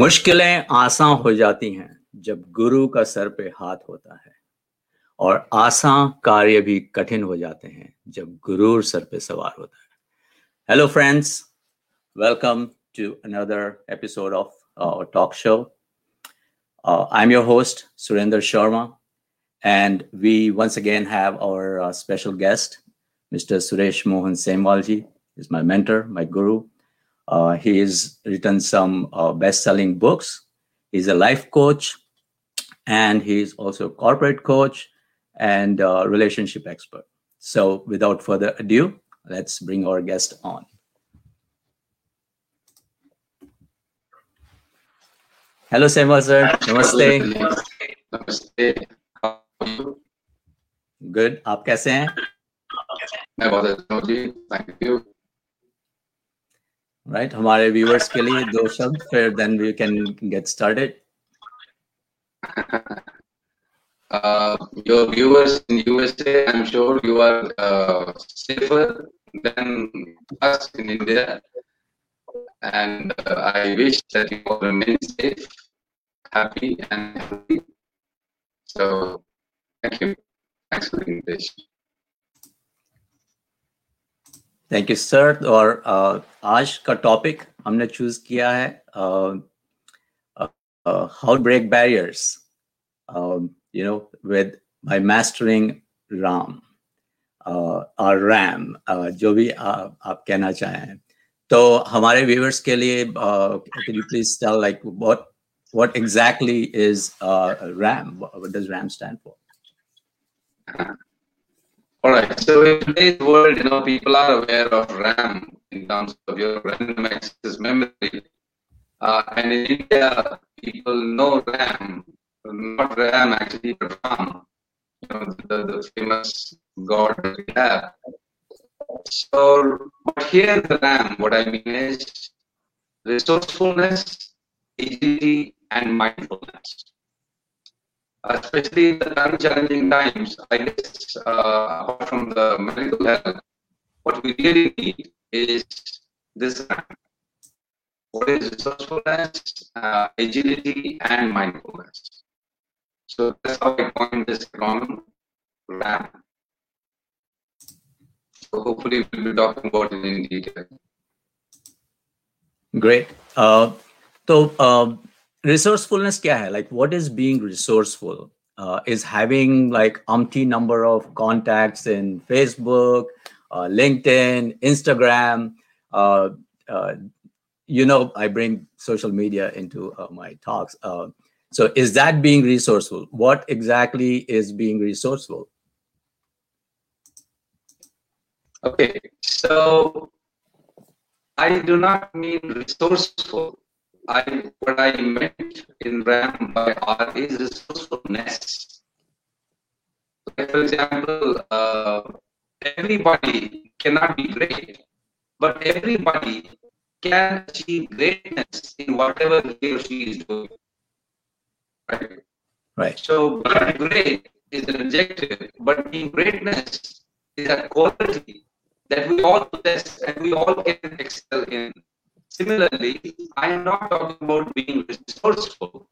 मुश्किलें आसान हो जाती हैं जब गुरु का सर पे हाथ होता है। और आसान कार्य भी कठिन हो जाते हैं जब गुरु सर पे सवार होता है। Hello friends welcome to another episode of talk show I am your host Surendra Sharma we once again have our uh, special guest mr suresh mohan semwal ji is my mentor my guru. Uh, he has written some uh, best-selling books. He's a life coach, and he's also a corporate coach and a relationship expert. So, without further ado, let's bring our guest on. Hello, Semwal sir. Namaste. Namaste. Good. आप कैसे हैं? मैं Thank you right हमारे viewers के लिए दो शब्द फिर then we can get started uh, your viewers in USA, I'm sure you are uh, safer than us in India. And uh, I wish that you all remain safe, happy, and healthy. So, thank you. Thanks for the invitation. Thank you sir और uh, आज का topic हमने choose किया है how break barriers you know with by mastering Ram और RAM जो भी uh, आप कहना चाहें तो हमारे व्यूअर्स के लिए can you please tell like what what exactly is uh, RAM? What, what does RAM stand for? All right. So in today's world, you know, people are aware of RAM in terms of your random access memory. Uh, and in India, people know RAM, not RAM actually, but RAM. You know, the, the famous God we have. So, but here the RAM, what I mean is resourcefulness, agility, and mindfulness especially in the current challenging times, I guess, uh, apart from the medical health, what we really need is this what is resourcefulness, uh, agility, and mindfulness. So that's how I coined this acronym. So hopefully we'll be talking about it in detail. Great. Uh, so uh, resourcefulness kya hai? Like what is being resourceful? Uh, is having like umpty number of contacts in facebook uh, linkedin instagram uh, uh you know i bring social media into uh, my talks. Uh, so is that being resourceful? What exactly is being resourceful? Okay so i do not mean resourceful I what I meant in RAM by R is resourcefulness. For example, uh, everybody cannot be great, but everybody can achieve greatness in whatever he or she is doing. Right. Right. So being great is an adjective, but being greatness is a quality that we all possess and we all can excel in. Similarly, I am not talking about being resourceful.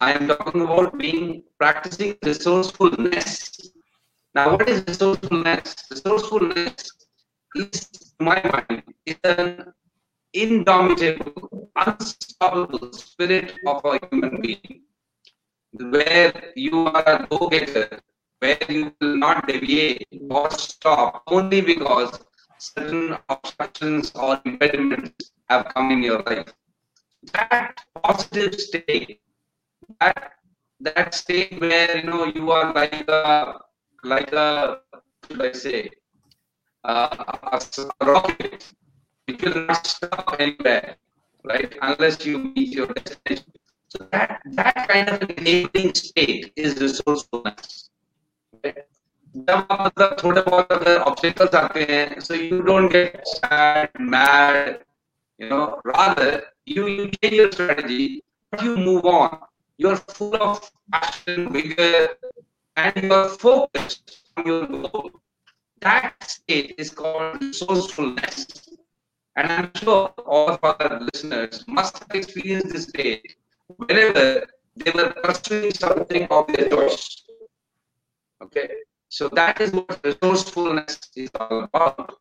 I am talking about being practicing resourcefulness. Now, what is resourcefulness? Resourcefulness is, to my mind, is an indomitable, unstoppable spirit of a human being, where you are a go-getter, where you will not deviate or stop only because certain obstructions or impediments have come in your life. That positive state, that that state where you know you are like a like a should I say uh, a rocket, it will not stop anywhere, right? Unless you meet your destination. So that that kind of enabling state is resourcefulness. Right? जब मतलब थोड़े बहुत अगर obstacles आते हैं so you don't get sad mad you know rather you you change your strategy but you move on you're full of passion vigor and you're focused on your goal that state is called resourcefulness And I'm sure all of our listeners must have experienced this state whenever they were pursuing something of their choice. Okay, So that is what resourcefulness is all about.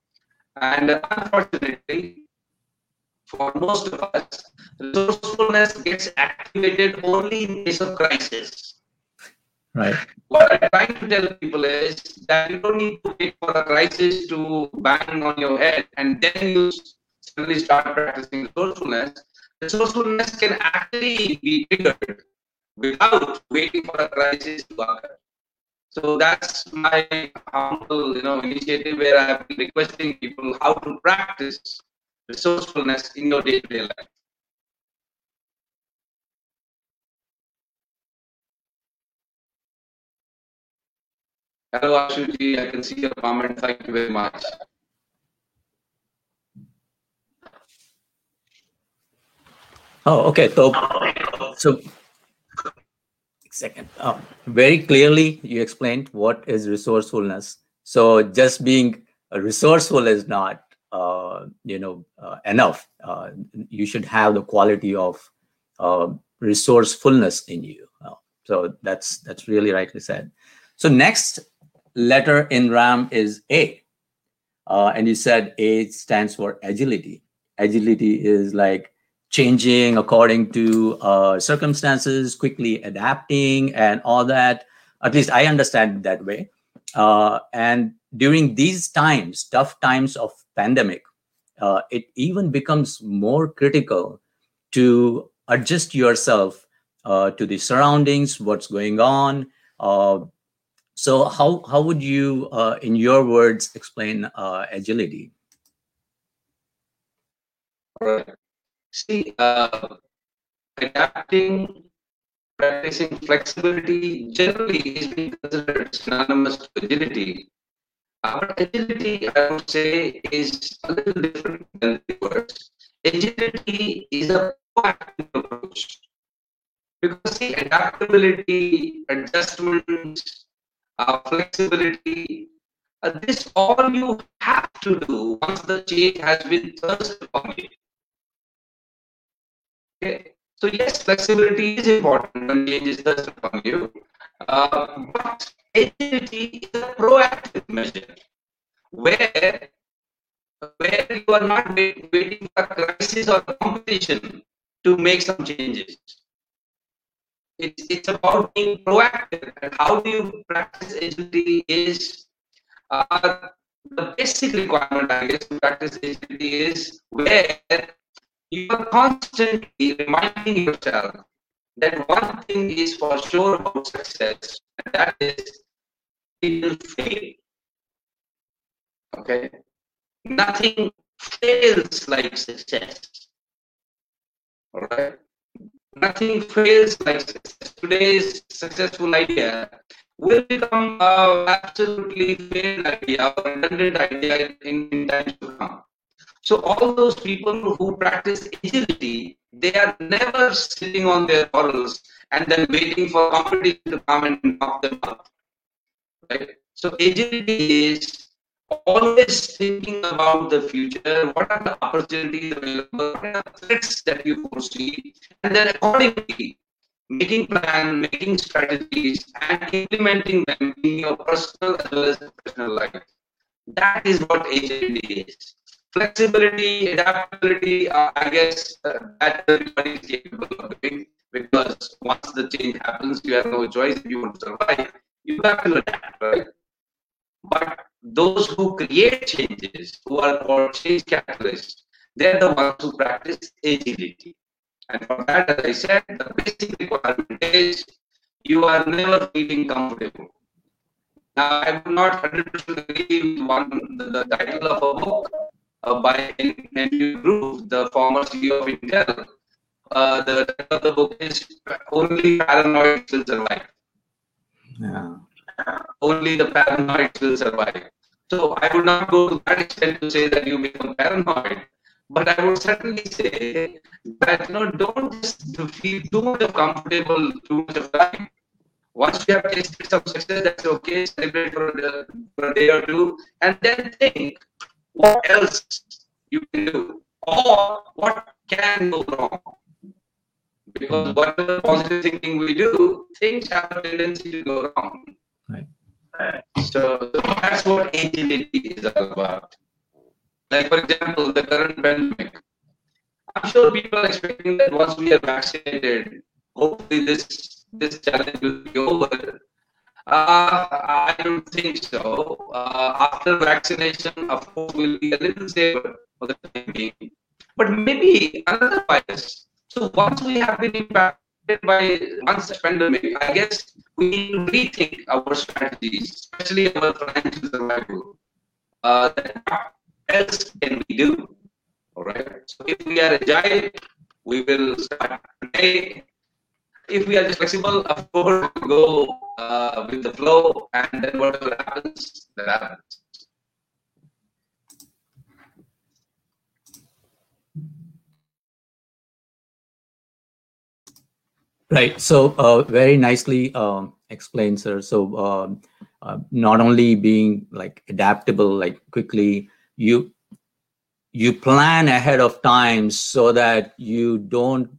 And unfortunately, for most of us, resourcefulness gets activated only in case of crisis. Right. What I'm trying to tell people is that you don't need to wait for a crisis to bang on your head and then you suddenly start practicing resourcefulness. Resourcefulness can actually be triggered without waiting for a crisis to occur. So that's my humble, you know, initiative where I've been requesting people how to practice resourcefulness in your day-to-day life. Hello, Ashuji. I can see your comment. Thank you very much. Oh, okay. So, so second, um, very clearly you explained what is resourcefulness. So, just being resourceful is not, uh, you know, uh, enough. Uh, you should have the quality of uh, resourcefulness in you. Uh, so that's that's really rightly said. So next, letter in RAM is A. Uh, and you said A stands for agility. Agility is like changing according to uh, circumstances, quickly adapting, and all that. At least I understand it that way. Uh, and during these times, tough times of pandemic, uh, it even becomes more critical to adjust yourself uh, to the surroundings, what's going on, uh, so how how would you, uh, in your words, explain agility? See, uh, adapting, practicing flexibility generally is being considered synonymous to agility. Our agility, I would say, is a little different than the words. Agility is a proactive approach because the adaptability, adjustments, uh, flexibility. Uh, this all you have to do once the change has been thrust upon you. So yes, flexibility is important when is thrust upon you. Uh, but agility is a proactive measure where where you are not wait, waiting for crisis or competition to make some changes. It's, it's about being proactive. And how do you practice agility is uh, the basic requirement, I guess, to practice agility is where you are constantly reminding yourself that one thing is for sure about success, and that is it will fail. Okay? Nothing fails like success. All right? nothing fails like success. Today's successful idea will become an absolutely failed idea or redundant idea in, in times to come. So all those people who practice agility, they are never sitting on their laurels and then waiting for competition to come and knock them out. Right? So agility is always thinking about the future, what are the opportunities available, what are the threats that you foresee, and then accordingly making plan, making strategies, and implementing them in your personal as well as professional life. That is what agility is. Flexibility, adaptability, uh, I guess uh, that everybody is capable of doing because once the change happens, you have no choice if you want to survive. You have to adapt, right? But those who create changes, who are called change catalysts, they're the ones who practice agility. And for that, as I said, the basic requirement is you are never feeling comfortable. Now, I would not 100% agree with one, the, the title of a book uh, by Andrew Grove, the former CEO of Intel. Uh, the title of the book is Only Paranoid Will Survive. Yeah. Only the paranoid will survive. So I would not go to that extent to say that you become paranoid, but I would certainly say that you know don't just feel too much comfortable too much of time. Once you have tasted some success, that's okay. Celebrate for a day or two, and then think what else you can do. or what can go wrong. Because whatever positive thinking we do, things have a tendency to go wrong. Right. So, so that's what agility is all about. Like for example, the current pandemic. I'm sure people are expecting that once we are vaccinated, hopefully this this challenge will be over. Uh, I don't think so. Uh, after vaccination, of course, we'll be a little safer for the time being. But maybe another virus. So once we have been impacted by once the pandemic, I guess we need to rethink our strategies, especially our financial survival. Uh, what else can we do? All right. So if we are agile, we will start today. If we are flexible, of course, we'll go uh, with the flow, and then whatever happens, that happens. Right. So uh, very nicely um, explained, sir. So um, uh, not only being like adaptable, like quickly, you you plan ahead of time so that you don't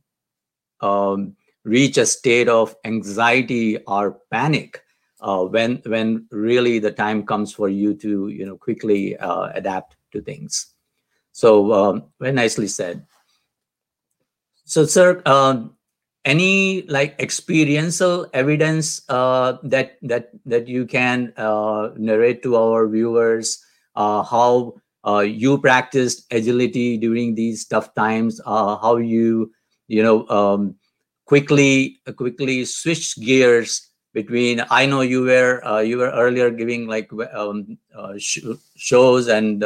um, reach a state of anxiety or panic uh, when when really the time comes for you to you know quickly uh, adapt to things. So um, very nicely said. So, sir, um, any like experiential evidence uh, that that that you can uh, narrate to our viewers uh, how uh, you practiced agility during these tough times uh, how you you know um, quickly quickly switch gears between i know you were uh, you were earlier giving like um, sh shows and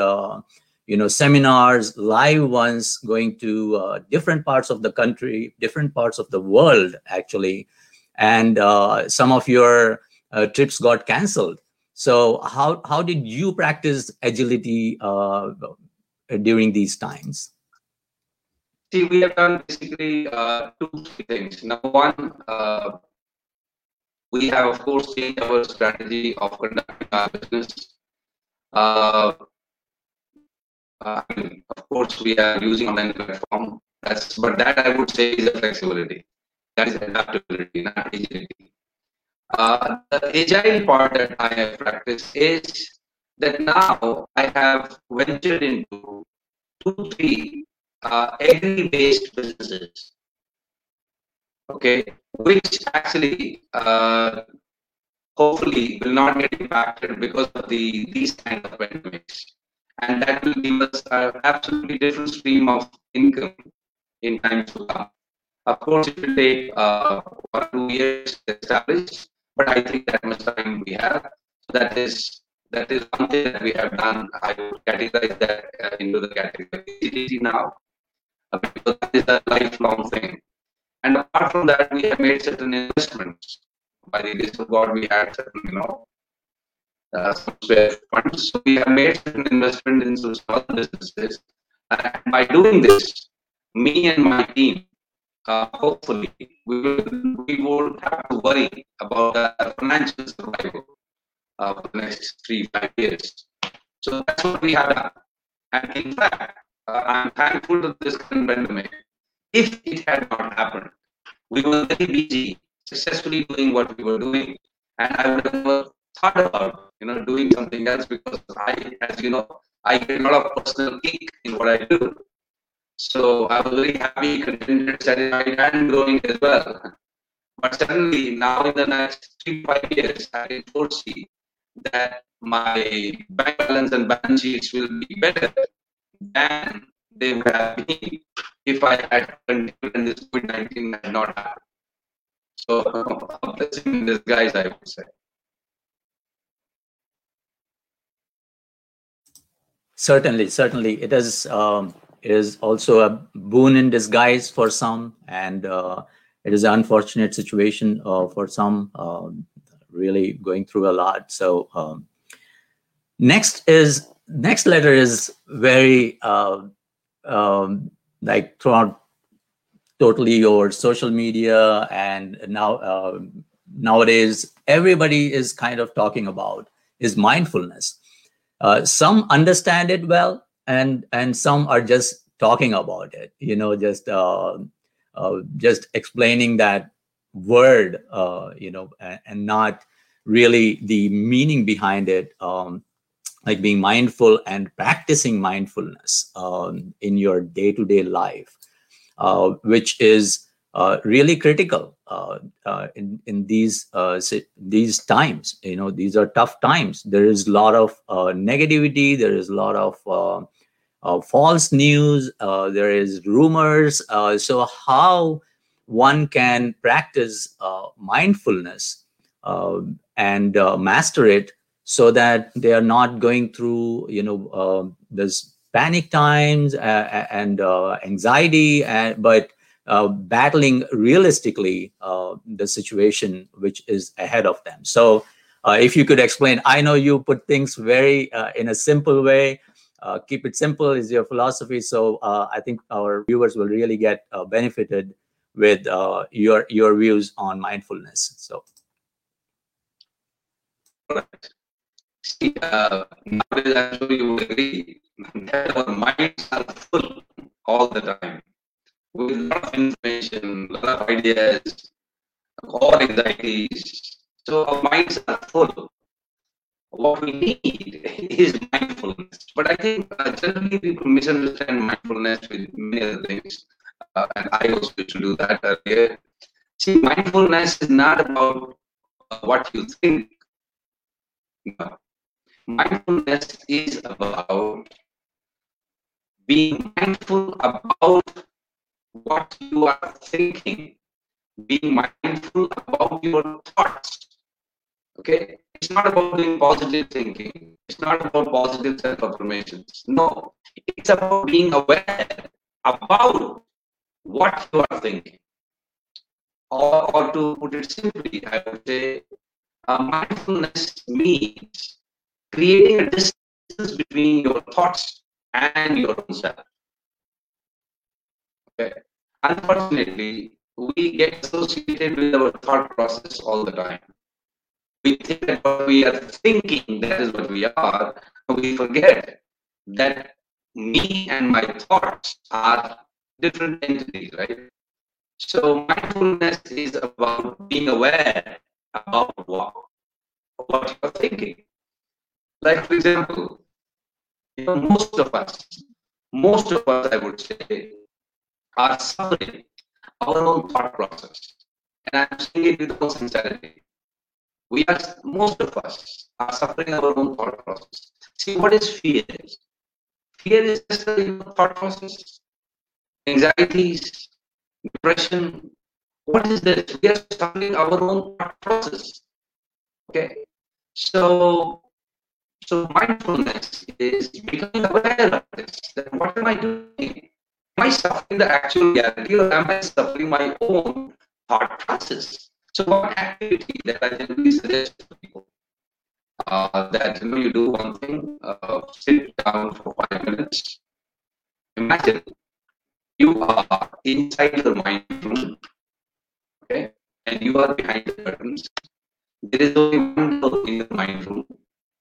you know seminars live ones going to uh, different parts of the country different parts of the world actually. And uh, some of your uh, trips got canceled. So how how did you practice agility uh, during these times see we have done basically uh, two things number one uh, we have of course changed our strategy of conducting our business uh, of course, we are using online platform. That's but that I would say is a flexibility. That is adaptability, not agility. Uh, the agile part that I have practiced is that now I have ventured into two, three uh, agri-based businesses. Okay, which actually uh, hopefully will not get impacted because of the these kind of pandemics and that will give us an absolutely different stream of income in times to come. Of course, it will take uh, one two years to establish, but I think that much time we have. So that is that is one thing that we have done. I would categorize that uh, into the category now, because that is a lifelong thing. And apart from that, we have made certain investments. By the grace of God, we had certain, you know, uh, funds. So we have made an investment in some small businesses. And by doing this, me and my team, uh, hopefully, we will we won't have to worry about the financial survival uh, for the next three five years. So that's what we have done. And in fact, uh, I'm thankful to this pandemic. If it had not happened, we were very busy successfully doing what we were doing, and I would have thought about you know, doing something else because I, as you know, I get a lot of personal kick in what I do. So I was very happy, contented, satisfied, and growing as well. But suddenly, now in the next three five years, I can foresee that my bank balance and balance sheets will be better than they would have been if I had continued and this COVID 19 had not happened. So, a blessing in disguise, I would say. Certainly, certainly, it is. Um, it is also a boon in disguise for some, and uh, it is an unfortunate situation uh, for some. Um, really going through a lot. So um, next is next letter is very uh, um, like throughout totally your social media and now uh, nowadays everybody is kind of talking about is mindfulness uh, some understand it well, and and some are just talking about it. You know, just uh, uh, just explaining that word. Uh, you know, and, and, not really the meaning behind it. Um, like being mindful and practicing mindfulness um, in your day-to-day life, uh, which is uh, really critical uh, uh, in in these uh, these times. You know, these are tough times. There is a lot of uh, negativity. There is a lot of false news. there is rumors. so how one can practice mindfulness and master it so that they are not going through you know this panic times and anxiety and but uh, battling realistically uh, the situation which is ahead of them. So, uh, if you could explain, I know you put things very uh, in a simple way. Uh, keep it simple is your philosophy. So, I think our viewers will really get benefited with your your views on mindfulness. So. See, nowadays I'm sure you agree that our minds are full all the time with a lot of information, a lot of ideas, all anxieties. So our minds are full. What we need is mindfulness. But I think uh, generally people misunderstand mindfulness with many other things. Uh, and I also to do that earlier. See, mindfulness is not about uh, what you think. No. Mindfulness is about being mindful about what you are thinking, being mindful about your thoughts. Okay, it's not about doing positive thinking, it's not about positive self affirmations. No, it's about being aware about what you are thinking. Or, or to put it simply, I would say uh, mindfulness means creating a distance between your thoughts and your own self. Okay. Unfortunately, we get associated with our thought process all the time. We think that what we are thinking, that is what we are. We forget that me and my thoughts are different entities, right? So mindfulness is about being aware about what, what you're thinking. Like for example, you know, most of us, most of us, I would say, are suffering our own thought process. And I'm saying it with all sincerity. We are, most of us are suffering our own thought process. See, what is fear? Fear is just a thought process. Anxieties, depression. What is this? We are suffering our own thought process. Okay. So, so mindfulness is becoming aware of this. That what am I doing? am I suffering the actual reality or am I suffering my own thought process? So one activity that I generally suggest to people uh, that you know you do one thing, uh, sit down for five minutes. Imagine you are inside the mind room, okay, and you are behind the curtains. There is only one door in the mind room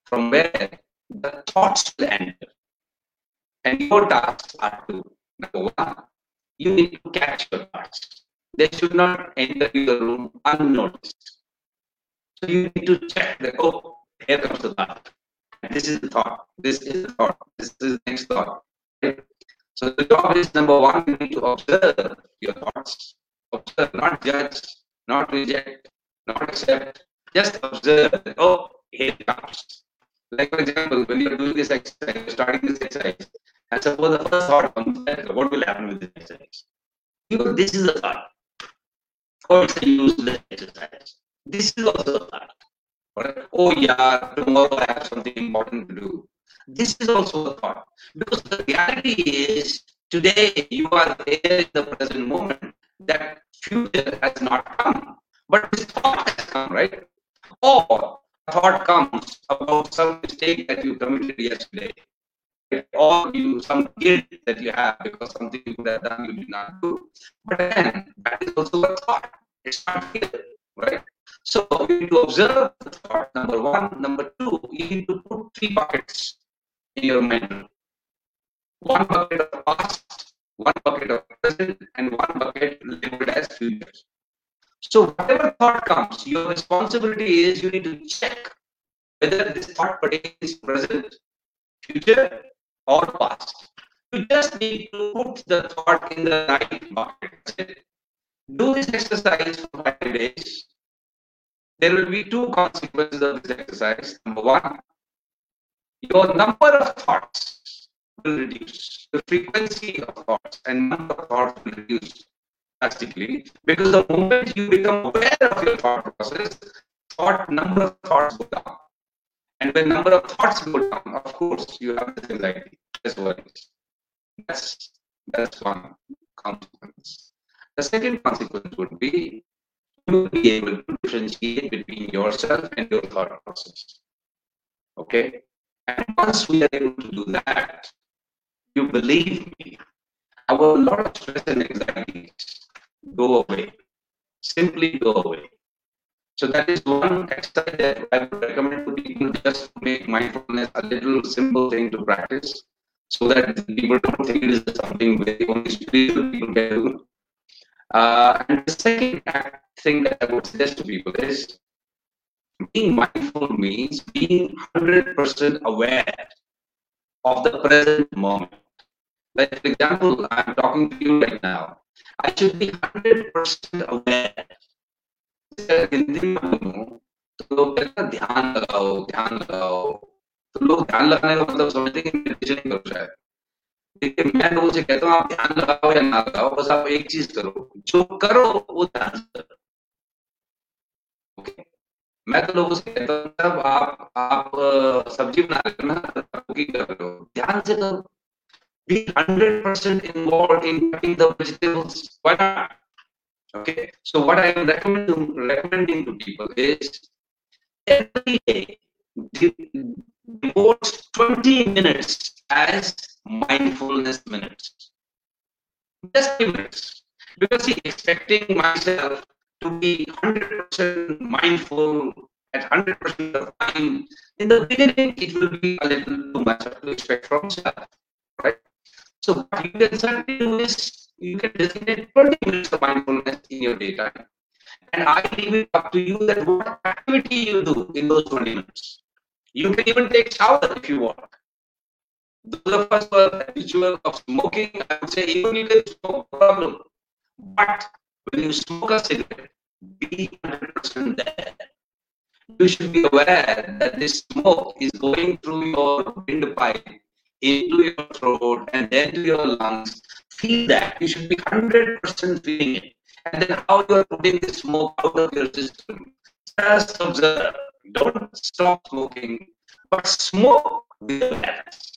from where the thoughts will enter, and your tasks are to Number one, you need to catch your thoughts. They should not enter your room unnoticed. So you need to check that, oh, here comes the thought. This is the thought. This is the thought. This is the next thought. So the job is number one, you need to observe your thoughts. Observe, not judge, not reject, not accept. Just observe. Oh, here it comes. Like for example, when you're doing this exercise, you're starting this exercise, and suppose the first thought comes, what will happen with this exercise? You this is a thought. Or it's a useless exercise. This is also a thought. Right? Oh yeah, tomorrow I have something important to do. This is also a thought. Because the reality is today you are there in the present moment. That future has not come. But this thought has come, right? Or thought comes about some mistake that you committed yesterday or you some guilt that you have because something you could have done you did not do. But then that is also a thought. It's not guilt, right? So you need to observe the thought, number one. Number two, you need to put three buckets in your mind. One bucket of past, one bucket of present and one bucket labeled as future. So whatever thought comes, your responsibility is you need to check whether this thought pertains present, future, or past. You just need to put the thought in the right bucket. Do this exercise for five days. There will be two consequences of this exercise. Number one, your number of thoughts will reduce. The frequency of thoughts and number of thoughts will reduce drastically because the moment you become aware of your thought process, thought number of thoughts go down. And when number of thoughts go down, of course, you have this anxiety, this worries. That's that's one consequence. The second consequence would be will be able to differentiate between yourself and your thought process. Okay? And once we are able to do that, you believe me, our lot of stress and anxieties go away. Simply go away. So that is one exercise that I would recommend to people just to make mindfulness a little simple thing to practice so that people don't think it is something very only spiritual people can do. Uh, and the second thing that I would suggest to people is being mindful means being 100% aware of the present moment. Like, for example, I'm talking to you right now. I should be 100% aware. Hindi में बोलूँ तो कहते हैं, ध्यान लगाओ ध्यान लगाओ। तो लोग ध्यान लगाने का मतलब समझते हैं कि मेडिटेशन करो शायद लेकिन मैं लोगों से कहता हूँ, आप ध्यान लगाओ या ना लगाओ, बस आप एक चीज़ करो। जो करो, वो ध्यान करो। मैं तो लोगों से कहता हूँ आप आप सब्ज़ी बना रहे हो ना कर रहे हो, ध्यान से करो। Be 100% involved in cutting the vegetables. Why not? Okay, so what I am recommending, recommending to people is every day devote 20 minutes as mindfulness minutes. Just minutes. Because see, expecting myself to be 100% mindful at 100% of time, in the beginning, it will be a little too much to expect from myself, right? So what you can certainly do is you can designate 20 minutes of mindfulness in your daytime. And I leave it up to you that what activity you do in those 20 minutes. You can even take shower if you want. Those of us who are habitual of smoking, I would say even you can smoke, problem. But when you smoke a cigarette, be 100% there. You should be aware that this smoke is going through your windpipe into your throat and then to your lungs feel that. You should be 100% feeling it. And then how you are putting the smoke out of your system. Just observe. Don't stop smoking, but smoke with awareness.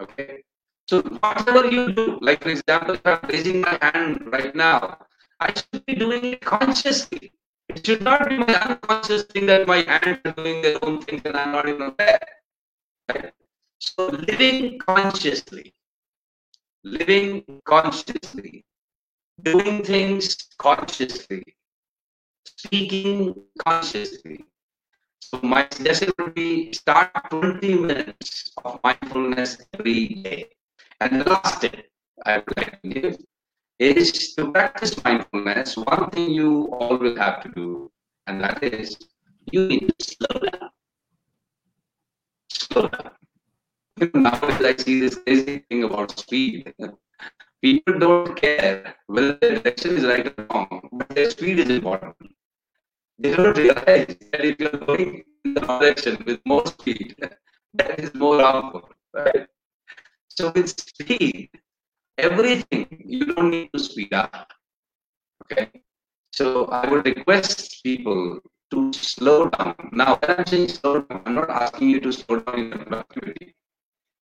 Okay? So whatever you do, like for example, I'm raising my hand right now, I should be doing it consciously. It should not be my unconscious thing that my hands are doing their own thing and I'm not even aware. Right? So living consciously living consciously, doing things consciously, speaking consciously. So my suggestion would be start 20 minutes of mindfulness every day. And the last tip I would like to give is to practice mindfulness. One thing you all will have to do, and that is you need to slow down. Slow down nowadays I see this crazy thing about speed. People don't care whether the direction is right or wrong, but their speed is important. They don't realize that if you're going in the direction with more speed, that is more harmful. Right? So with speed, everything you don't need to speed up. Okay. So I would request people to slow down. Now, when I'm saying slow down, I'm not asking you to slow down in your productivity.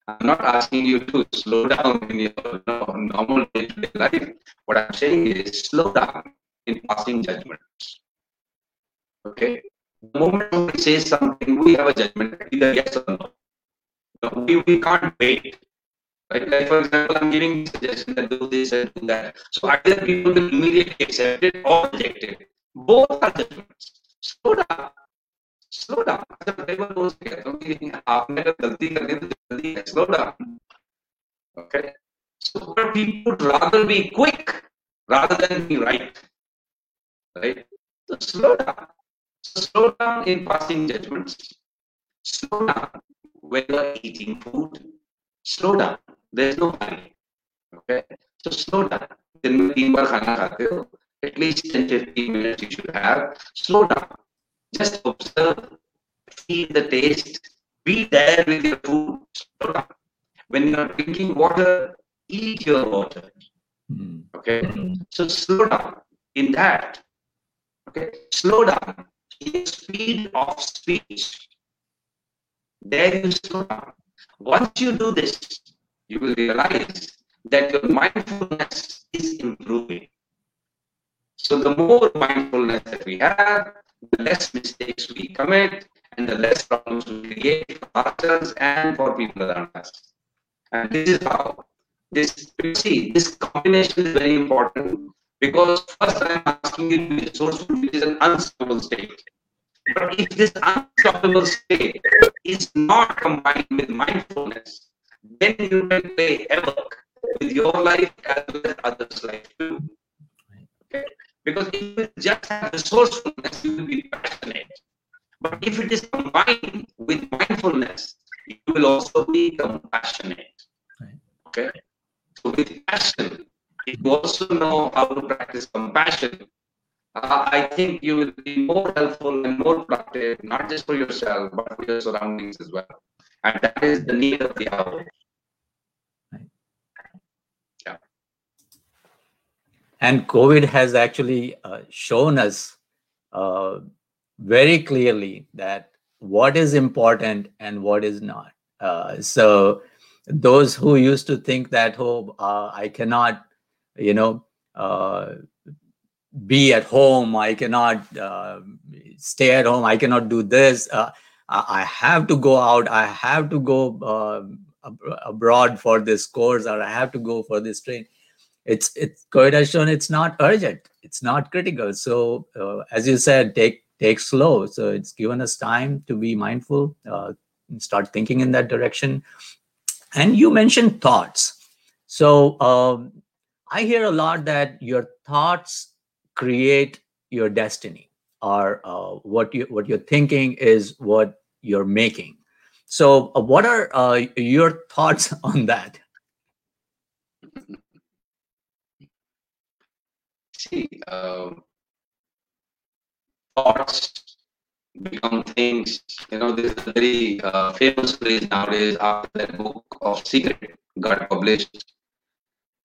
I'm not asking you to slow down in your normal day-to-day life. What I'm saying is slow down in passing judgments. Okay? The moment somebody says something, we have a judgment, either yes or no. no we, we can't wait. Right? Like for example, I'm giving suggestions that do this and do that. So either people will immediately accept it or reject it. Both are judgments. Slow down. Slow down अच्छा कई बार दोस्त कहते हो कि आपने अगर गलती कर दी तो जल्दी है slow down okay So but people would rather be quick rather than be right. Right? So slow down. So slow down in passing judgments. Slow down when you are eating food. Slow down. There's no hurry. Okay? So slow down. दिन में तीन बार खाना खाते हो at least 10 15 minutes you should have slow down just observe feel the taste. Be there with your food. When you're drinking water eat your water. Mm. okay? Mm. so slow down. In that okay slow down. In the speed of speech there you slow down. Once you do this you will realize that your mindfulness is improving. So the more mindfulness that we have, the less mistakes we commit and the less problems we create for ourselves and for people around us. And this is how this you see this combination is very important because first I'm asking you to be resourceful, which is an unstoppable state. But if this unstoppable state is not combined with mindfulness, then you can play havoc with your life as well as others' life too. Okay? Because if you just have resourcefulness, you will be passionate. But if it is combined with mindfulness, you will also be compassionate. Right. Okay? So with passion, if you also know how to practice compassion, uh, I think you will be more helpful and more productive, not just for yourself, but for your surroundings as well. And that is the need of the hour. And COVID has actually uh, shown us uh, very clearly that what is important and what is not. Uh, so those who used to think that, oh, uh, I cannot, you know, uh, be at home, I cannot uh, stay at home, I cannot do this. I have to go out, I have to go ab- abroad for this course, or I have to go for this train it's it's COVID has shown it's not urgent, it's not critical. So uh, as you said, take take slow. So it's given us time to be mindful, uh, start thinking in that direction. And you mentioned thoughts. So um, I hear a lot that your thoughts create your destiny, or uh, what you what you're thinking is what you're making. So uh, what are uh, your thoughts on that? See, thoughts become things. You know, there's a very uh, famous phrase nowadays after that book of Secret got published,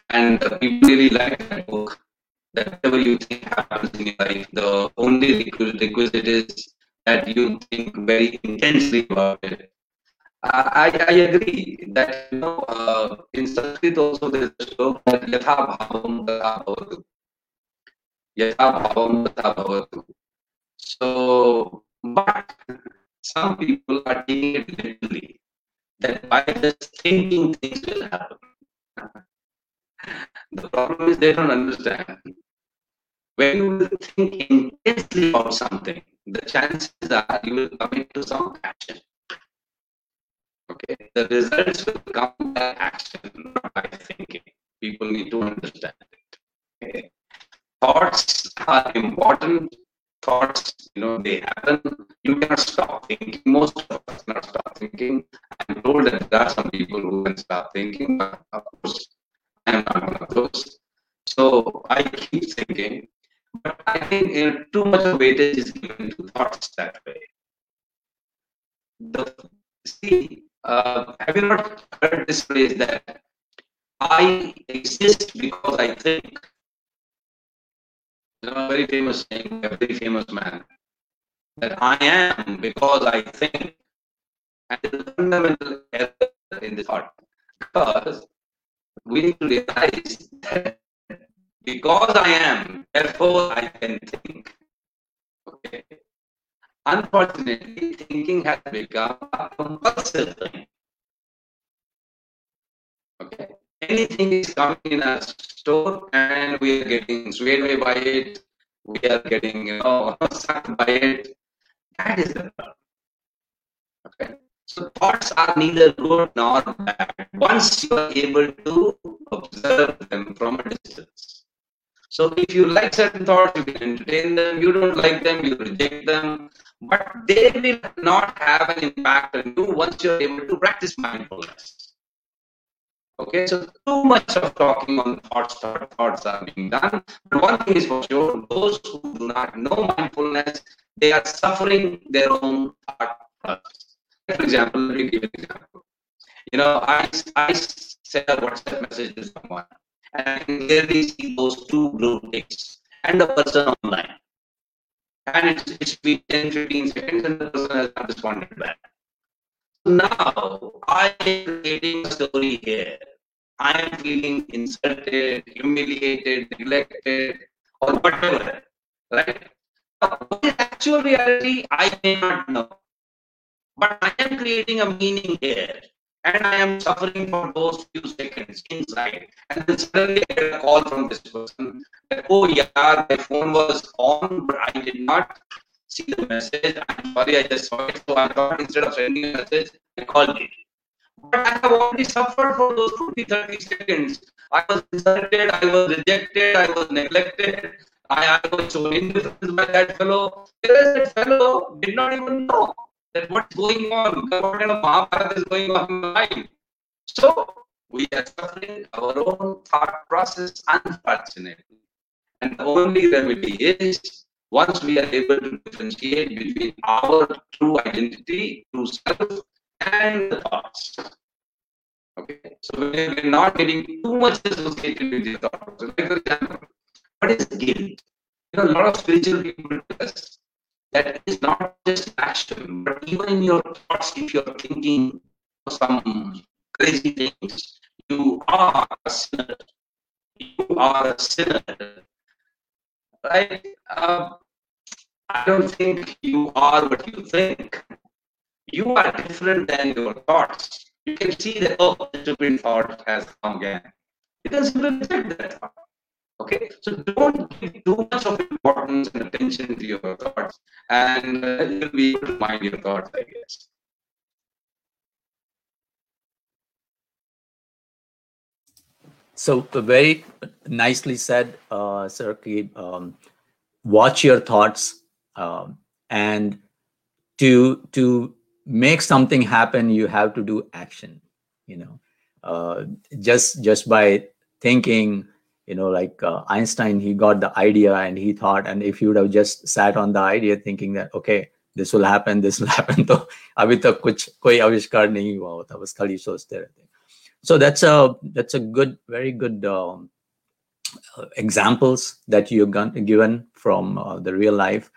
and uh, people really like that book. That whatever you think happens in your life, the only requisite is that you think very intensely about it. I, I agree that you know uh, in Sanskrit also there's a slogan that yatha bhavatu. So, but some people are taking it literally that by just thinking things will happen. The problem is they don't understand. When you think intensely about something, the chances are you will come into some action. Okay, the results will come by action, not by thinking. People need to understand it. Okay. Thoughts are important. Thoughts, you know, they happen. You cannot stop thinking. Most of us cannot stop thinking. I'm told that there are some people who can stop thinking, but of course, I'm not one of those. So I keep thinking, but I think you know, too much weightage is given to thoughts that way. The, see, uh, have you not heard this phrase that I exist because I think? You know, a very famous saying, a very famous man, that I am because I think. And a fundamental error in this thought because we need to realize that because I am, therefore I can think. Okay. Unfortunately, thinking has become a compulsive thing. Okay. Anything is coming in a store and we are getting swayed away by it. We are getting, you know, sucked by it. That is the problem. Okay. So thoughts are neither good nor bad. Once you are able to observe them from a distance. So if you like certain thoughts, you can entertain them. You don't like them, you reject them. But they will not have an impact on you once you're able to practice mindfulness. Okay, so too much of talking on thoughts, thought, thoughts are being done. But one thing is for sure, those who do not know mindfulness, they are suffering their own thought process. For example, let me give an example. You know, I, I send a WhatsApp message to someone and I can clearly see those two blue ticks and the person online. And it's, it's been 10, 15 seconds and the person has not responded back. Now I am creating a story here. I am feeling insulted, humiliated, neglected, or whatever. Right? Is actual reality? I may not know. But I am creating a meaning here. And I am suffering for those few seconds inside. And then suddenly I get a call from this person oh, yeah, my phone was on, but I did not see the message. I'm sorry, I just saw it. So I thought instead of sending a message, I called it. But I have already suffered for those 20, 30 seconds. I was insulted, I was rejected, I was neglected, I, I was so indifferent by that fellow. Whereas that fellow did not even know that what's going on, what kind of Mahabharata is going on in my life. So we are suffering our own thought process, unfortunately. And the only remedy is once we are able to differentiate between our true identity, true self, and the thoughts. Okay, so we're not getting too much associated with the thoughts. Like for example, what is guilt? You know, a lot of spiritual people that is not just action, but even in your thoughts, if you're thinking some crazy things, you are a sinner. You are a sinner right? Uh, I don't think you are what you think. You are different than your thoughts. You can see that, oh, the stupid thought has come again. You will reject that thought. Okay, so don't give too much of importance and attention to your thoughts, and uh, you'll be able to mind your thoughts, I guess. So very nicely said, uh, Sir um, watch your thoughts um, and to to make something happen you have to do action you know. Uh, just just by thinking you know like uh, einstein he got the idea and he thought and if you would have just sat on the idea thinking that okay this will happen this will happen to abhi kuch koi avishkar nahi hua hota bas khali sochte so that's a that's a good very good um, uh, examples that you've given from uh, the real life.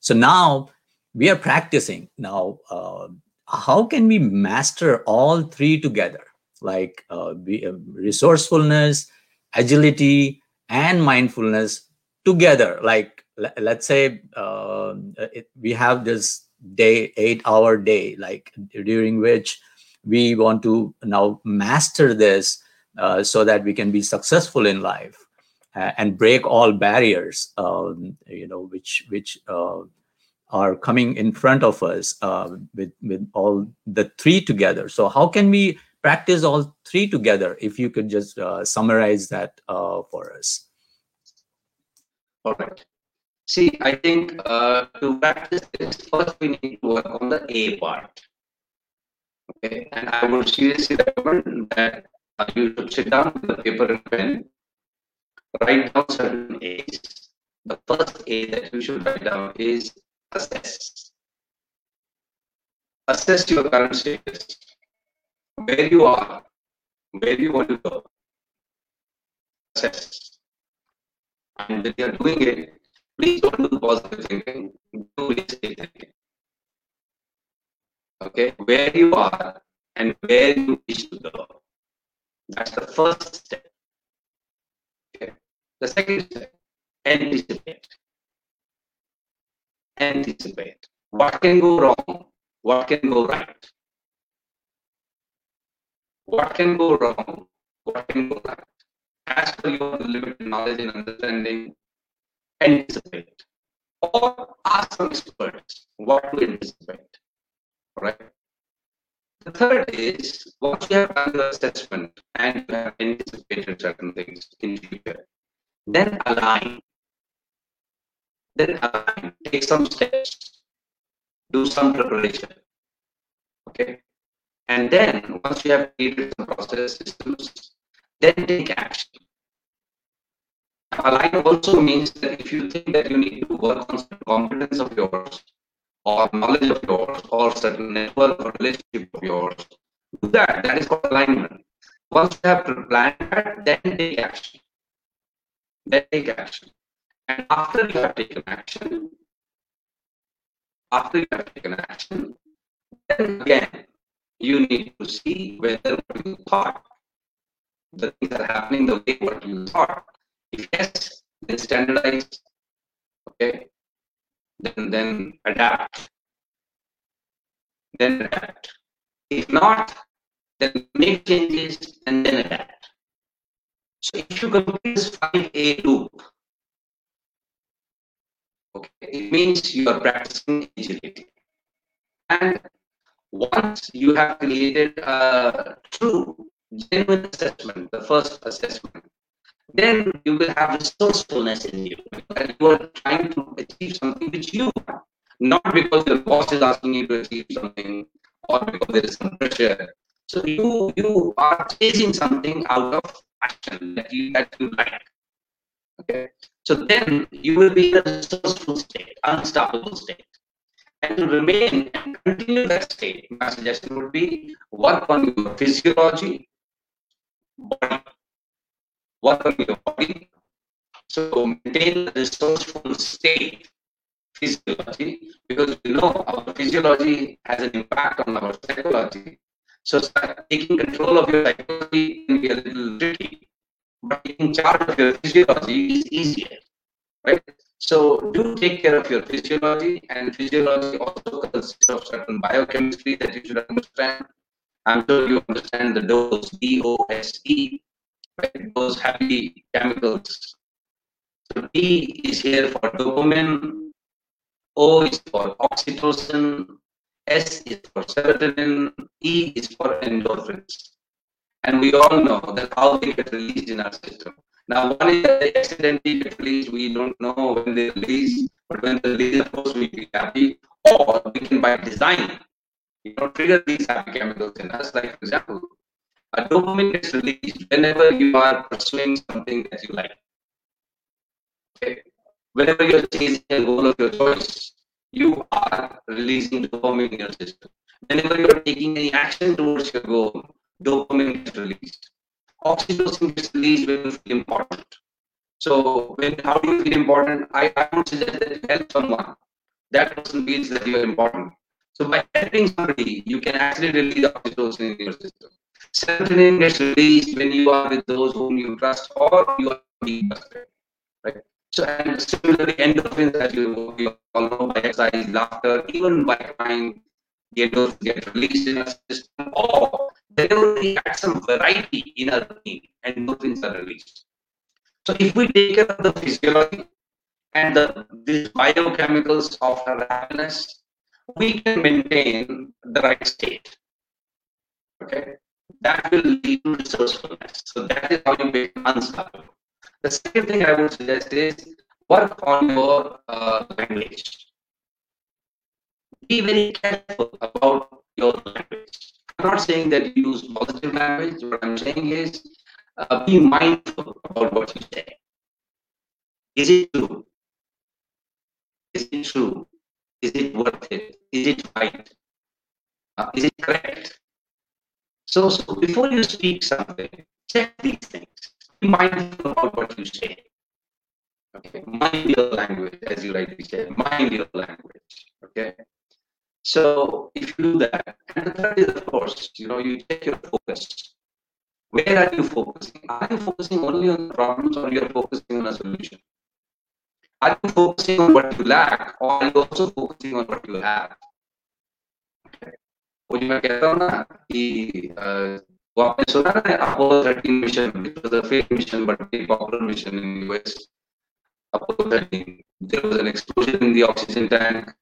So now we are practicing. Now, uh, how can we master all three together? Like uh, uh, resourcefulness, agility, and mindfulness together. Like let's say uh, it, we have this day, eight-hour day, like during which we want to now master this so that we can be successful in life uh, and break all barriers, um, you know, which which uh, are coming in front of us uh, with with all the three together. So how can we practice all three together? If you could just uh, summarize that uh, for us. All right. See, I think uh, to practice this, first we need to work on the A part. Okay, and I would seriously recommend that you should sit down with a paper and pen write down certain A's. The first A that you should write down is assess. Assess your current status. Where you are, where you want to go. Assess. And when you are doing it, please don't do positive thinking, do risky thinking. Okay, where you are and where you wish to go. That's the first step. The second step, anticipate. Anticipate. What can go wrong? What can go right? What can go wrong? What can go right? As per your limited knowledge and understanding, anticipate. Or ask experts what to anticipate. Right? The third is once you have done the assessment and you have anticipated certain things in future, then align. Then align. Take some steps. Do some preparation. Okay. And then once you have created some process systems, then take action. Align also means that if you think that you need to work on some competence of yours, or knowledge of yours, or certain network or relationship of yours, do that. That is called alignment. Once you have planned that, then take action. Then take action. And after you have taken action, after you have taken action, then again you need to see whether you thought the things are happening the way what you thought. If yes, then standardize. Okay. Then then adapt. Then adapt. If not, then make changes and then adapt. So if you complete this 5A loop, okay, it means you are practicing agility. And once you have created a true genuine assessment, the first assessment, then you will have resourcefulness in you. And you are trying to achieve something which you want, not because your boss is asking you to achieve something or because there is some pressure. So you you are chasing something out of action that you that you like. Okay. So then you will be in a resourceful state, unstoppable state. And to remain and continue that state, my suggestion would be work on your physiology, body, work on your body. So maintain a resourceful state physiology because we know our physiology has an impact on our psychology. So start taking control of your psychology can be a little taking charge of your physiology is easier, right? So do take care of your physiology, and physiology also consists of certain biochemistry that you should understand. I'm sure you understand the dose, D-O-S-E, right? those happy chemicals. So D is here for dopamine, O is for oxytocin, S is for serotonin, E is for endorphins. And we all know that how they get released in our system. Now, one is that they accidentally get released, we don't know when they release, but when they release, of course, we be happy. Or we can, by design, you know, trigger these happy chemicals in us. Like, for example, a dopamine gets released whenever you are pursuing something that you like. Okay whenever you're chasing a goal of your choice, you are releasing dopamine in your system. Whenever you're taking any action towards your goal, dopamine is released. Oxytocin gets released when you feel important. So, when how do you feel important? I, I would suggest that you help someone. That person feels that you are important. So, by helping somebody, you can actually release oxytocin in your system. Serotonin gets released when you are with those whom you trust or you are being trusted. Right? So and similarly, endorphins as you, you all know by exercise, laughter, even by crying, the endorphins get released in our system, or whenever we add some variety in our being, and endorphins are released. So if we take care of the physiology and the, these biochemicals of our happiness, we can maintain the right state. Okay, that will lead to resourcefulness. So that is how you become unstoppable. The second thing I would suggest is work on your uh, language. Be very careful about your language. Not saying that you use positive language. What I'm saying is uh, be mindful about what you say. Is it true? Is it true? Is it worth it? Is it right? Uh, is it correct? So, so before you speak something, check these things Be mindful about what you say. Okay, mind your language, as you rightly said, mind your language. Okay. So if you do that, and the third is of course, you know, you take your focus. Where are you focusing? Are you focusing only on the problems or you're focusing on a solution? Are you focusing on what you lack or are you also focusing on what you have? Okay. वो जो मैं कहता हूँ ना कि वो आपने सुना है Apollo 13 mission which was a failed mission but very popular mission in the US Apollo 13 there was an explosion in the oxygen tank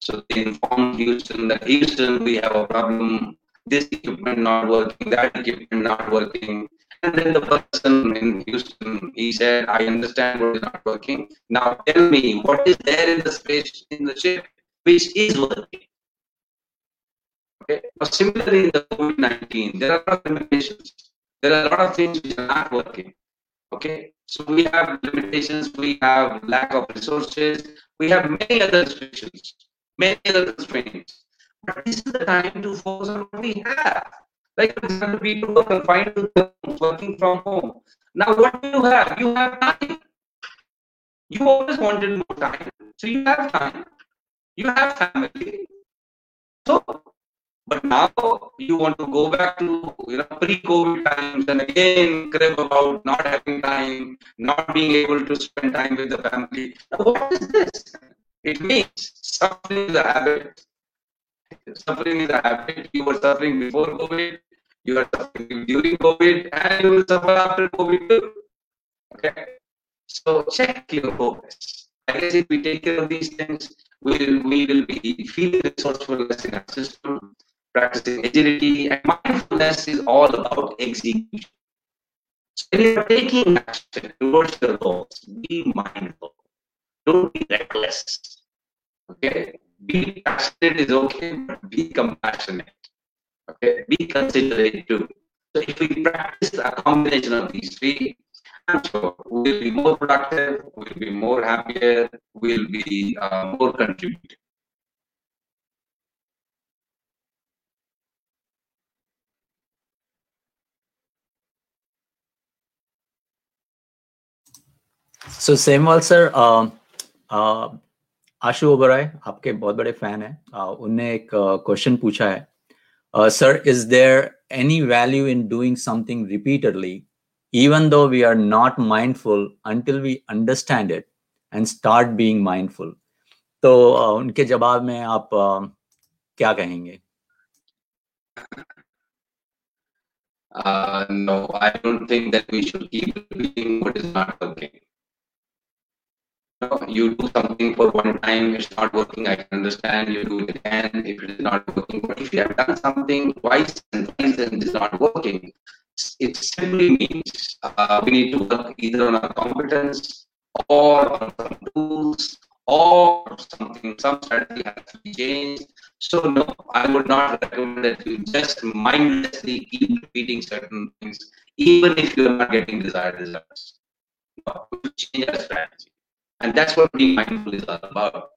so they informed Houston that Houston we have a problem this equipment not working, that equipment not working. And then the person in Houston, he said, I understand what is not working. Now tell me what is there in the space in the ship which is working. Okay. similarly in the COVID-19, there are a lot of limitations. There are a lot of things which are not working. Okay. So we have limitations, we have lack of resources, we have many other restrictions, many other constraints. But this is the time to focus on what we have. Like, for example, people who are confined to working from home. Now, what do you have? You have time. You always wanted more time. So you have time. You have family. So, but now you want to go back to you know pre-COVID times and again crib about not having time, not being able to spend time with the family. Now, what is this? It means suffering is a habit. Suffering is a habit. You were suffering before COVID, you are suffering during COVID, and you will suffer after COVID too. Okay? So check your progress. I guess if we take care of these things, we will, we will be feeling resourcefulness in our system, practicing agility, and mindfulness is all about execution. So if you're taking action towards your goals, be mindful. Don't be reckless. Okay? Be passionate is okay, but be compassionate. Okay, be considerate too. So if we practice a combination of these three, I'm sure we'll be more productive, we'll be more happier, we'll be uh, more contributing. So Semwal sir, uh, uh, Ashu Oberoi आपके बहुत बड़े fan है। उनने एक question पूछा है। Sir is there any value in doing something repeatedly even though we are not mindful until we understand it and start being mindful तो उनके जवाब में आप क्या कहेंगे? Uh, no, I don't think that we should keep doing what is not working. Know, you do something for one time, it's not working, I can understand, you do it again if it is not working. But if you have done something twice and twice and it is not working, it simply means uh, we need to work either on our competence or on some tools or something, some strategy has to be changed. So no, I would not recommend that you just mindlessly keep repeating certain things, even if you are not getting desired results. No, change our strategy. And that's what being mindful is all about.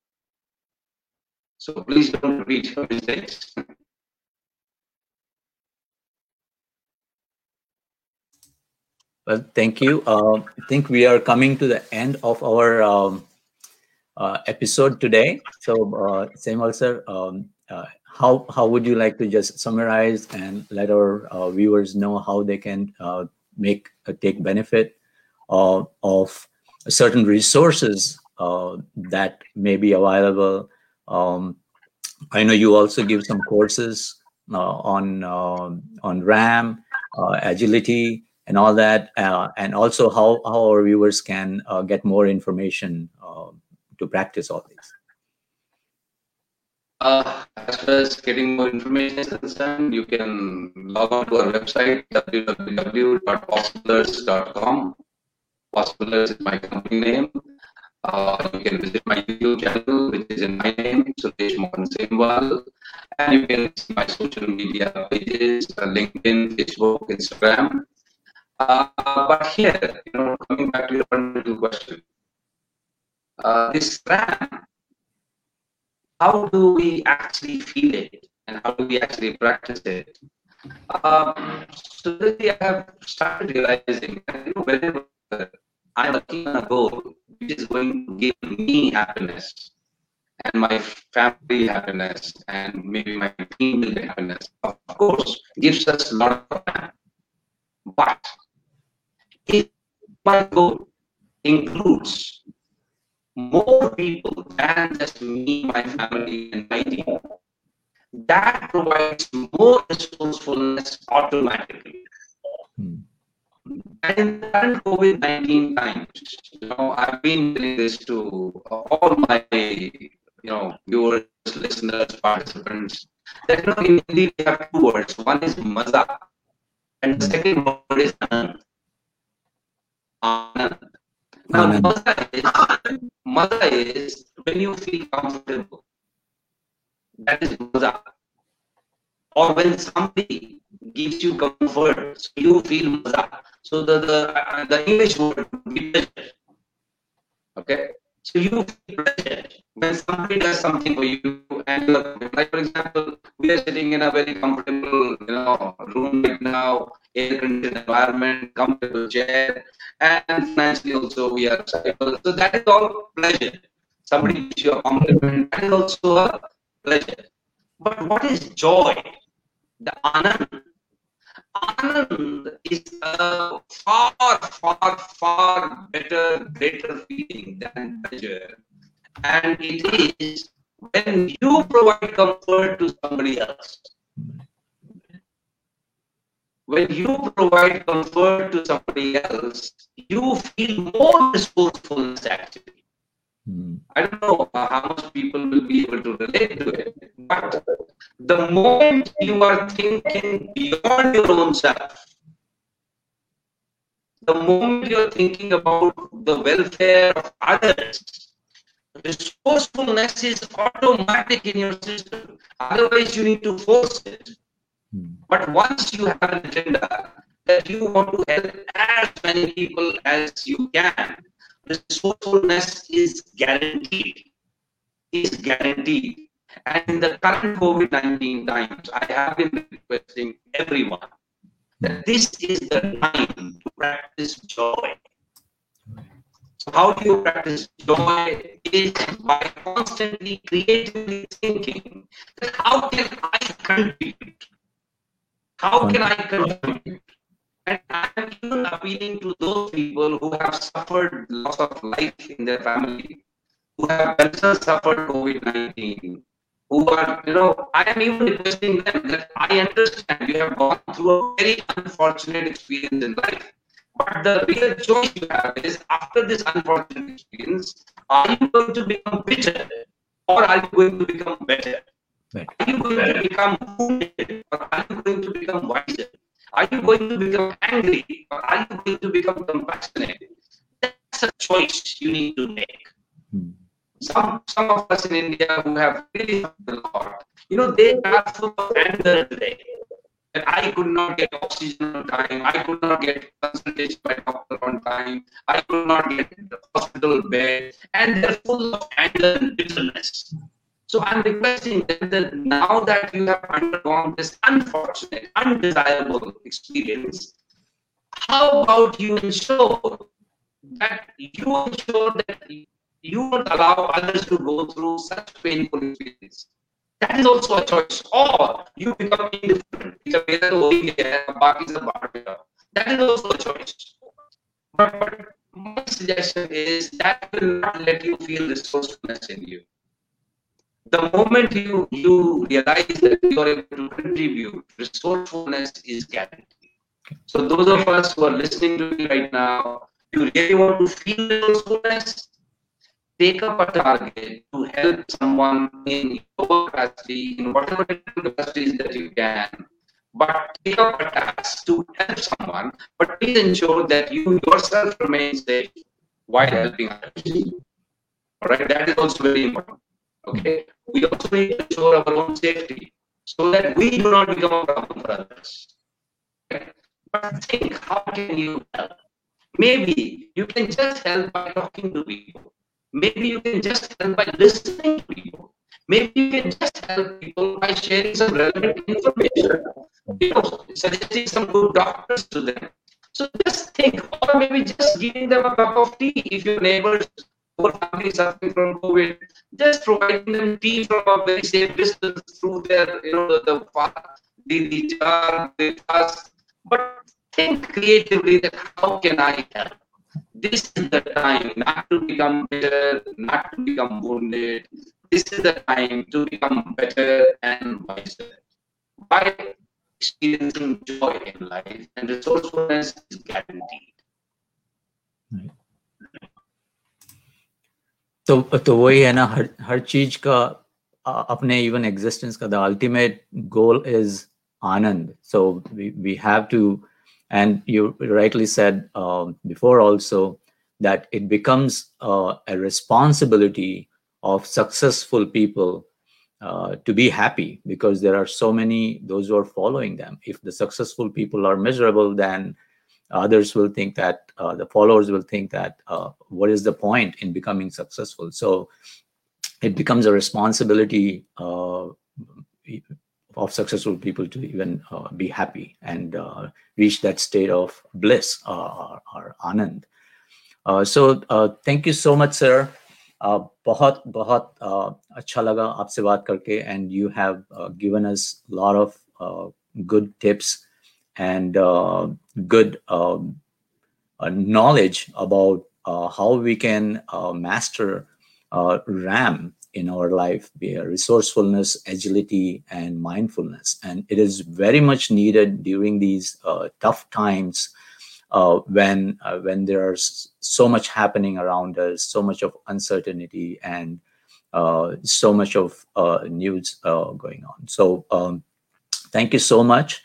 So please don't repeat your mistakes. Well, thank you. Uh, I think we are coming to the end of our um, uh, episode today. So, uh, Semwal sir, um, uh, how how would you like to just summarize and let our uh, viewers know how they can uh, make take benefit of certain resources uh, that may be available. Um, I know you also give some courses uh, on uh, on RAM, uh, agility, and all that, uh, and also how how our viewers can get more information to practice all these. Uh, as far as getting more information is concerned, you can log on to our website www.possiblers.com Possiblers is my company name. Uh, you can visit my YouTube channel, which is in my name, Sudesh Mohan Semwal. And you can see my social media pages, uh, LinkedIn, Facebook, Instagram. Uh, but here, you know, coming back to your fundamental question, uh, this RAM, how do we actually feel it and how do we actually practice it? Um, so I have started realizing you know, whenever I'm working on a goal which is going to give me happiness and my family happiness and maybe my team will happiness. Of course, gives us a lot of time. But if my goal includes more people than just me, my family, and my team, that provides more resourcefulness automatically. Hmm. And COVID 19 times, you know, I've been doing this to all my, you know, viewers, listeners, participants, That you know, in Hindi we have two words. One is maza, and the second word is anand. Anand. Now, Anand. maza is, maza is when you feel comfortable. That is maza. Or when somebody gives you comfort, so you feel maza. So the the, the English word be pleasure. Okay. So you feel pleasure when somebody does something for you, and like for example, we are sitting in a very comfortable, you know, room right now, air-conditioned environment, comfortable chair, and financially also we are stable. So that is all pleasure. Somebody gives you a compliment, that is also a pleasure. But what is joy? The anand. Anand is a far, far, far better, greater feeling than pleasure. And it is when you provide comfort to somebody else. When you provide comfort to somebody else, you feel more resourcefulness actually. Hmm. I don't know how much people will be able to relate to it, but the moment you are thinking beyond your own self, the moment you're thinking about the welfare of others, resourcefulness is automatic in your system. Otherwise, you need to force it. Hmm. But once you have an agenda that you want to help as many people as you can, resourcefulness is guaranteed. Is guaranteed. And in the current COVID 19 times, I have been requesting everyone that this is the time to practice joy. So, how do you practice joy? Is by constantly creatively thinking that how can I contribute? How can I contribute? And I'm even appealing to those people who have suffered loss of life in their family, who have themselves suffered COVID 19, who are, you know, I am even requesting them that I understand you have gone through a very unfortunate experience in life. But the real choice you have is after this unfortunate experience, are you going to become bitter or are you going to become better? Right. Are you going to become wounded or are you going to become wiser? Are you going to become angry or are you going to become compassionate? That's a choice you need to make. Hmm. Some some of us in India who have really a lot, you know, they are full of anger today. That I could not get oxygen on time, I could not get consultation by doctor on time, I could not get the hospital bed, and they're full of anger and bitterness. So I'm requesting that now that you have undergone this unfortunate, undesirable experience, how about you ensure that you ensure that you don't allow others to go through such painful experience? That is also a choice. Or you become indifferent. There, That is also a choice. But my suggestion is that will not let you feel resourcefulness in you. The moment you you realize that you are able to contribute, resourcefulness is guaranteed. So those of us who are listening to me right now, you really want to feel resourcefulness, take up a target to help someone in your capacity, in whatever capacities that you can. But take up a task to help someone, but please ensure that you yourself remain safe while helping others. All right, that is also very important. Okay, we also need to ensure our own safety so that we do not become a problem for others. Okay? But think, how can you help? Maybe you can just help by talking to people. Maybe you can just help by listening to people. Maybe you can just help people by sharing some relevant information. You know, suggesting some good doctors to them. So just think, or maybe just giving them a cup of tea if your neighbors or family suffering from COVID, just providing them tea from a very safe distance through their, you know, the the the, jar, the glass. But think creatively that how can I help? This is the time not to become bitter, not to become wounded. This is the time to become better and wiser. By experiencing joy in life and resourcefulness is guaranteed. तो तो वही है ना हर हर चीज का uh, apne even existence ka the ultimate goal is anand so we, we have to and you rightly said um, before also that it becomes uh, a responsibility of successful people uh, to be happy because there are so many those who are following them if the successful people are miserable then others will think that uh, the followers will think that uh, what is the point in becoming successful so it becomes a responsibility uh, of successful people to even uh, be happy and uh, reach that state of bliss or, or anand so thank you so much sir uh, बहुत बहुत uh, अच्छा लगा आपसे बात करके and you have uh, given us a lot of uh, good tips and uh, good um, uh, knowledge about uh, how we can master RAM in our life, via resourcefulness, agility, and mindfulness. And it is very much needed during these uh, tough times uh, when uh, when there's so much happening around us, so much of uncertainty, and so much of news going on. So um, thank you so much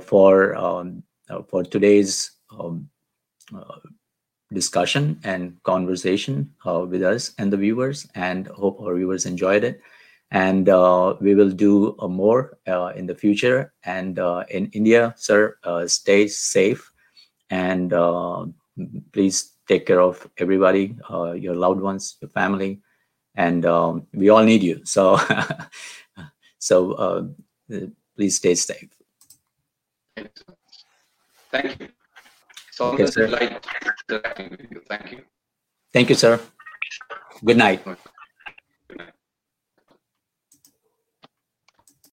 for um, for today's um, discussion and conversation with us and the viewers, and hope our viewers enjoyed it. And we will do more in the future. And in India, sir, stay safe and uh, please take care of everybody, uh, your loved ones, your family, and um, we all need you. So, so uh, please stay safe. Thank you. It's always okay, a delight interacting with you. Thank you. Thank you, sir. Good night.